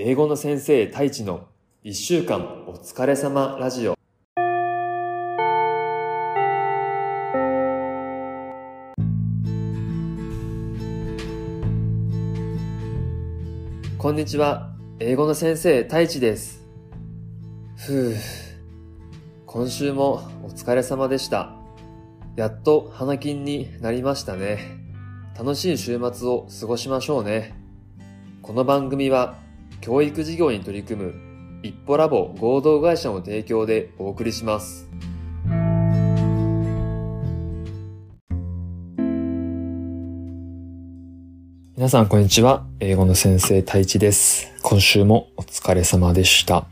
英語の先生太一の一週間お疲れ様ラジオ。こんにちは。英語の先生太一です。ふう。今週もお疲れ様でした。やっと花金になりましたね。楽しい週末を過ごしましょうね。この番組は教育事業に取り組む一歩ラボ合同会社の提供でお送りします。皆さんこんにちは。英語の先生太一です。今週もお疲れ様でした。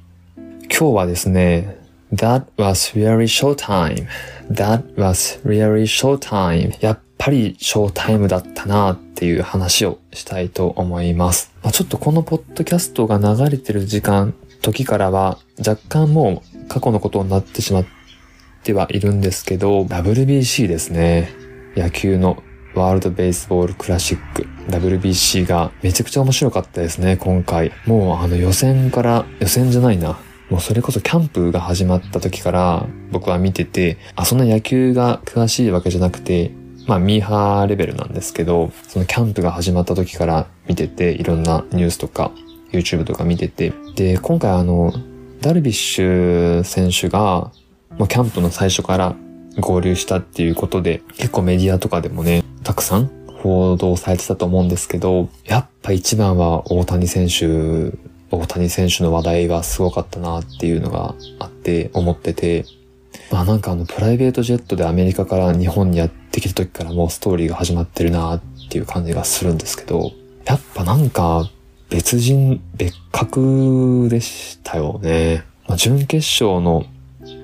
今日はですね、That was really short time. That was really short time. やっぱりショータイムだったなっていう話をしたいと思います。まあ、ちょっとこのポッドキャストが流れてる時間、時からは若干もう過去のことになってしまってはいるんですけど、WBC ですね。野球のワールドベースボールクラシック WBC がめちゃくちゃ面白かったですね、今回。もうあの予選から、予選じゃないな。もうそれこそキャンプが始まった時から僕は見てて、あ、そんな野球が詳しいわけじゃなくて、まあミーハーレベルなんですけど、そのキャンプが始まった時から見てて、いろんなニュースとか YouTube とか見てて、で、今回あの、ダルビッシュ選手が、まあ、キャンプの最初から合流したっていうことで、結構メディアとかでもね、たくさん報道されてたと思うんですけど、やっぱ一番は大谷選手、大谷選手の話題はすごかったなっていうのがあって思ってて、まあなんかあのプライベートジェットでアメリカから日本にやってきた時からもうストーリーが始まってるなっていう感じがするんですけど、やっぱなんか別人、別格でしたよね。まあ、準決勝の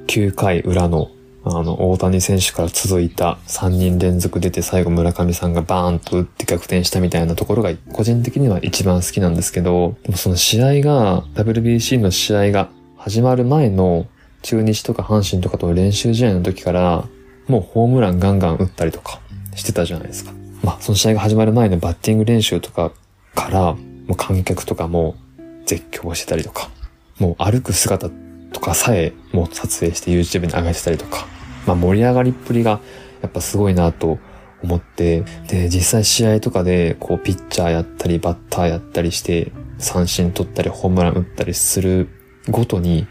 9回裏のあの、大谷選手から続いた3人連続出て最後村上さんがバーンと打って逆転したみたいなところが個人的には一番好きなんですけど、その試合が、WBC の試合が始まる前の中日とか阪神とかとの練習試合の時から、もうホームランガンガン打ったりとかしてたじゃないですか。まあ、その試合が始まる前のバッティング練習とかから、もう観客とかも絶叫してたりとか、もう歩く姿とかさえもう撮影して YouTube に上げてたりとか、まあ盛り上がりっぷりがやっぱすごいなと思って、で、実際試合とかでこうピッチャーやったりバッターやったりして三振取ったりホームラン打ったりするごとに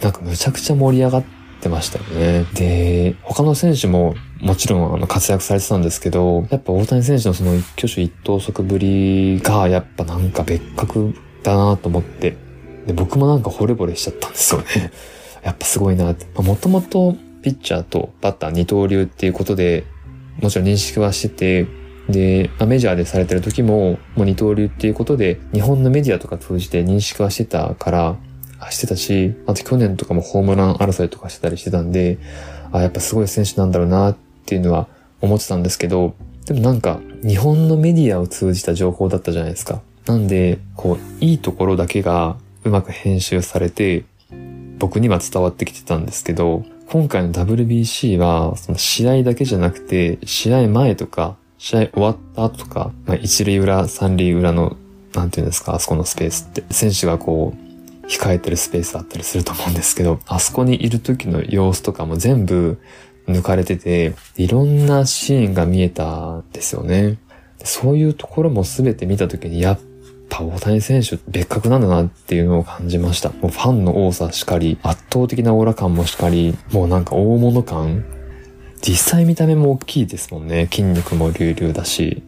なんかむちゃくちゃ盛り上がってましたよね。で、他の選手ももちろんあの活躍されてたんですけど、やっぱ大谷選手のその一挙手一投足ぶりがやっぱなんか別格だなと思って、で僕もなんか惚れ惚れしちゃったんですよね。やっぱすごいなって。もともとピッチャーとバッター二刀流っていうことで、もちろん認識はしてて、で、まあ、メジャーでされてる時も、もう二刀流っていうことで、日本のメディアとか通じて認識はしてたから、してたし、あと去年とかもホームラン争いとかしてたりしてたんで、あ、やっぱすごい選手なんだろうなっていうのは思ってたんですけど、でもなんか日本のメディアを通じた情報だったじゃないですか。なんで、こう、いいところだけがうまく編集されて、僕には伝わってきてたんですけど、今回の WBC は、その試合だけじゃなくて、試合前とか、試合終わった後とか、まあ、一塁裏、三塁裏の、なんていうんですか、あそこのスペースって、選手がこう、控えてるスペースあったりすると思うんですけど、あそこにいる時の様子とかも全部抜かれてて、いろんなシーンが見えたんですよね。そういうところも全て見た時に、やっぱ大谷選手別格なんだなっていうのを感じました。もうファンの多さしかり、圧倒的なオーラ感もしかり、もうなんか大物感。実際見た目も大きいですもんね。筋肉も隆々だし。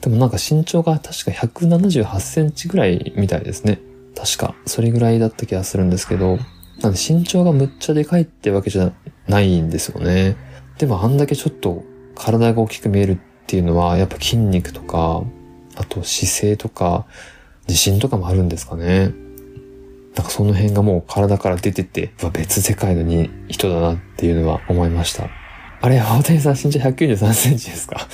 でもなんか身長が確か178センチぐらいみたいですね。確か、それぐらいだった気がするんですけど、なんで身長がむっちゃでかいってわけじゃないんですよね。でもあんだけちょっと体が大きく見えるっていうのは、やっぱ筋肉とか、あと姿勢とか、自信とかもあるんですかね。なんかその辺がもう体から出てて、別世界のに人だなっていうのは思いました。あれ、大谷さん身長193センチですか？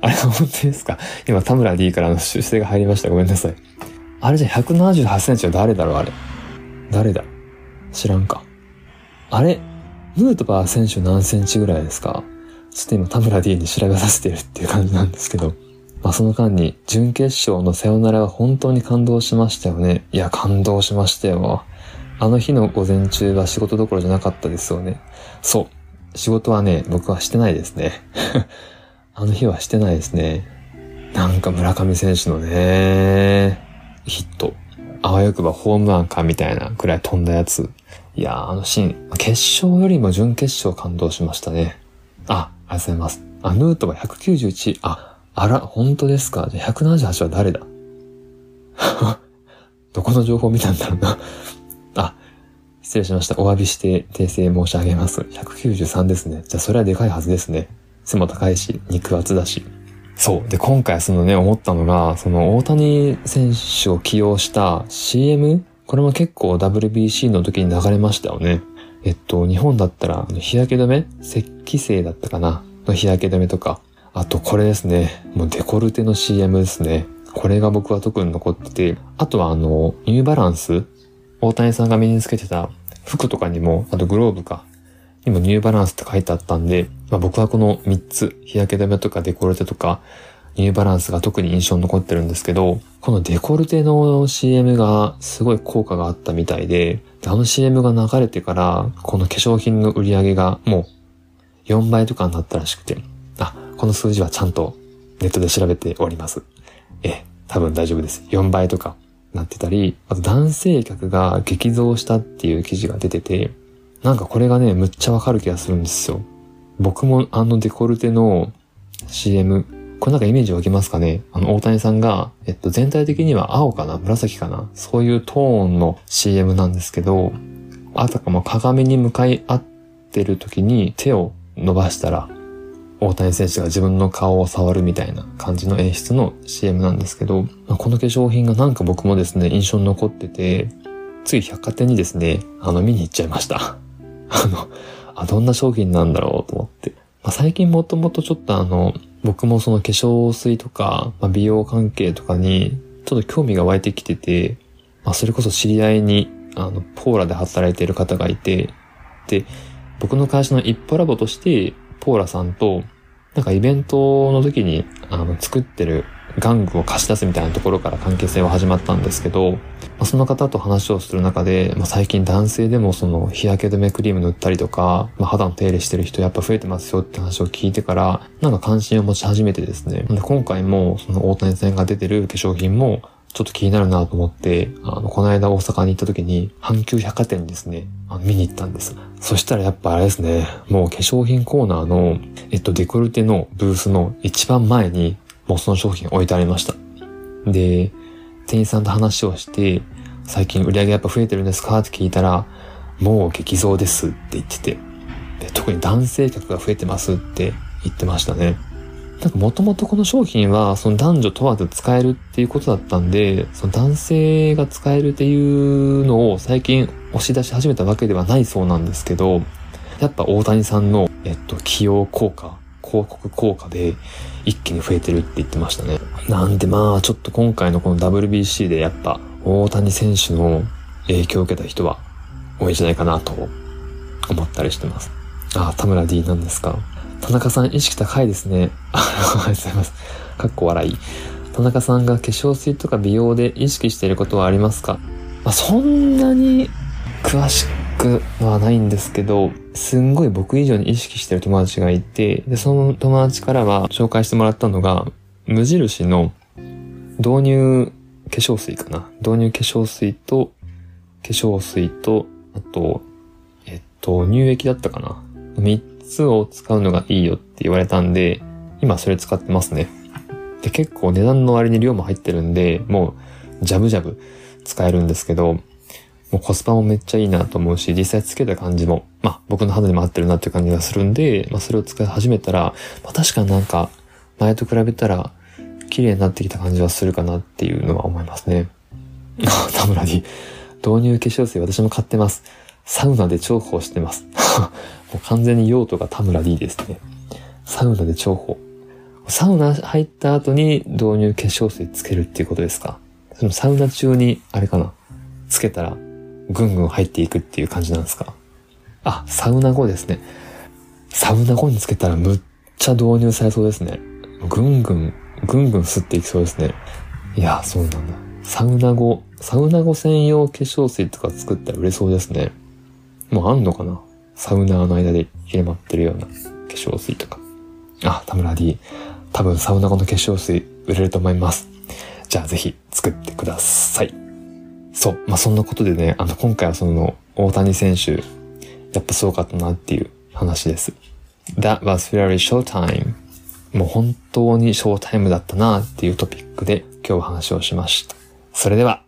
あれ、本当ですか？今、田村 D からの修正が入りました。ごめんなさい。あれじゃ178センチは誰だろうあれ？誰だ？知らんか。あれヌートバー選手何センチぐらいですか？ちょっと今田村 D に調べさせてるっていう感じなんですけど。まあその間に準決勝のさよならは本当に感動しましたよね。いや、感動しましたよ。あの日の午前中は仕事どころじゃなかったですよね。そう。仕事はね、僕はしてないですね。あの日はしてないですね。なんか村上選手のね、ヒット。あわよくばホームランかみたいなくらい飛んだやつ。いやー、あのシーン、決勝よりも準決勝感動しましたね。あ、ありがとうございます。あ、ヌートバー191、あ、あら、本当ですかじゃ178は誰だ？どこの情報見たんだろうなあ、失礼しました。お詫びして訂正申し上げます。193ですね。じゃあそれはでかいはずですね。背も高いし、肉厚だし。そう。で、今回そのね、思ったのが、その大谷選手を起用した CM? これも結構 WBC の時に流れましたよね。えっと、日本だったら、日焼け止め？石器製だったかな？の日焼け止めとか。あと、これですね。もうデコルテの CM ですね。これが僕は特に残ってて。あとはあの、ニューバランス？大谷さんが身につけてた服とかにも、あとグローブか。にもニューバランスって書いてあったんで、まあ、僕はこの3つ、日焼け止めとかデコルテとか、ニューバランスが特に印象に残ってるんですけど、このデコルテの CM がすごい効果があったみたいで、あの CM が流れてから、この化粧品の売り上げがもう4倍とかになったらしくて、あ、この数字はちゃんとネットで調べております。え、多分大丈夫です。4倍とかなってたり、あと男性客が激増したっていう記事が出てて、なんかこれがね、むっちゃわかる気がするんですよ。僕もあのデコルテの CM、これなんかイメージ湧きますかね？あの、大谷さんが、えっと、全体的には青かな？紫かな？そういうトーンの CM なんですけど、あたかも鏡に向かい合ってる時に手を伸ばしたら、大谷選手が自分の顔を触るみたいな感じの演出の CM なんですけど、この化粧品がなんか僕もですね、印象に残ってて、つい百貨店にですね、あの、見に行っちゃいました。あの、あ、どんな商品なんだろうと思って。まあ、最近もともとちょっとあの、僕もその化粧水とか、まあ、美容関係とかに、ちょっと興味が湧いてきてて、まあ、それこそ知り合いに、あの、ポーラで働いている方がいて、で、僕の会社の一歩ラボとして、ポーラさんと、なんかイベントの時に、あの、作ってる玩具を貸し出すみたいなところから関係性は始まったんですけど、まあ、その方と話をする中で、まあ、最近男性でもその日焼け止めクリーム塗ったりとか、まあ、肌の手入れしてる人やっぱ増えてますよって話を聞いてから、なんか関心を持ち始めてですね。で今回もその大谷さんが出てる化粧品もちょっと気になるなと思って、あの、この間大阪に行った時に、阪急百貨店にですね、あ見に行ったんです。そしたらやっぱあれですね、もう化粧品コーナーの、えっと、デコルテのブースの一番前に、もうその商品置いてありました。で、店員さんと話をして、最近売り上げやっぱ増えてるんですか？って聞いたら、もう激増ですって言ってて、で特に男性客が増えてますって言ってましたね。なんかもともとこの商品はその男女問わず使えるっていうことだったんで、その男性が使えるっていうのを最近押し出し始めたわけではないそうなんですけど、やっぱ大谷さんの、えっと、起用効果広告効果で一気に増えてるって言ってましたね。なんでまあちょっと今回のこの WBC でやっぱ大谷選手の影響を受けた人は多いんじゃないかなと思ったりしてます。ああ、田村 D なんですか。田中さん意識高いですね。ありがとうございます。かっこ笑い。田中さんが化粧水とか美容で意識していることはありますか、まあ、そんなに詳しくくはないんですけど、すんごい僕以上に意識してる友達がいて、で、その友達からは紹介してもらったのが、無印の導入化粧水かな。導入化粧水と、化粧水と、あと、えっと、乳液だったかな。3つを使うのがいいよって言われたんで、今それ使ってますね。で、結構値段の割に量も入ってるんで、もう、ジャブジャブ使えるんですけど、もうコスパもめっちゃいいなと思うし、実際つけた感じも、まあ僕の肌にも合ってるなっていう感じがするんで、まあそれを使い始めたら、まあ確かになんか前と比べたら綺麗になってきた感じはするかなっていうのは思いますね。田村に導入化粧水私も買ってます。サウナで重宝してます。もう完全に用途が田村 D ですね。サウナで重宝。サウナ入った後に導入化粧水つけるっていうことですかそのサウナ中に、あれかなつけたらぐんぐん入っていくっていう感じなんですか？あ、サウナ後ですね。サウナ後につけたらむっちゃ導入されそうですね。ぐんぐんぐんぐん吸っていきそうですね。いや、そうなんだ。サウナ後、サウナ後専用化粧水とか作ったら売れそうですね。もうあんのかな？サウナーの間で広まってるような化粧水とか。あ、田村 D。多分サウナ後の化粧水売れると思います。じゃあぜひ作ってください。そう。まあ、そんなことでね、あの、今回はその、大谷選手、やっぱすごかったなっていう話です。That was very short time. もう本当にショータイムだったなっていうトピックで今日話をしました。それでは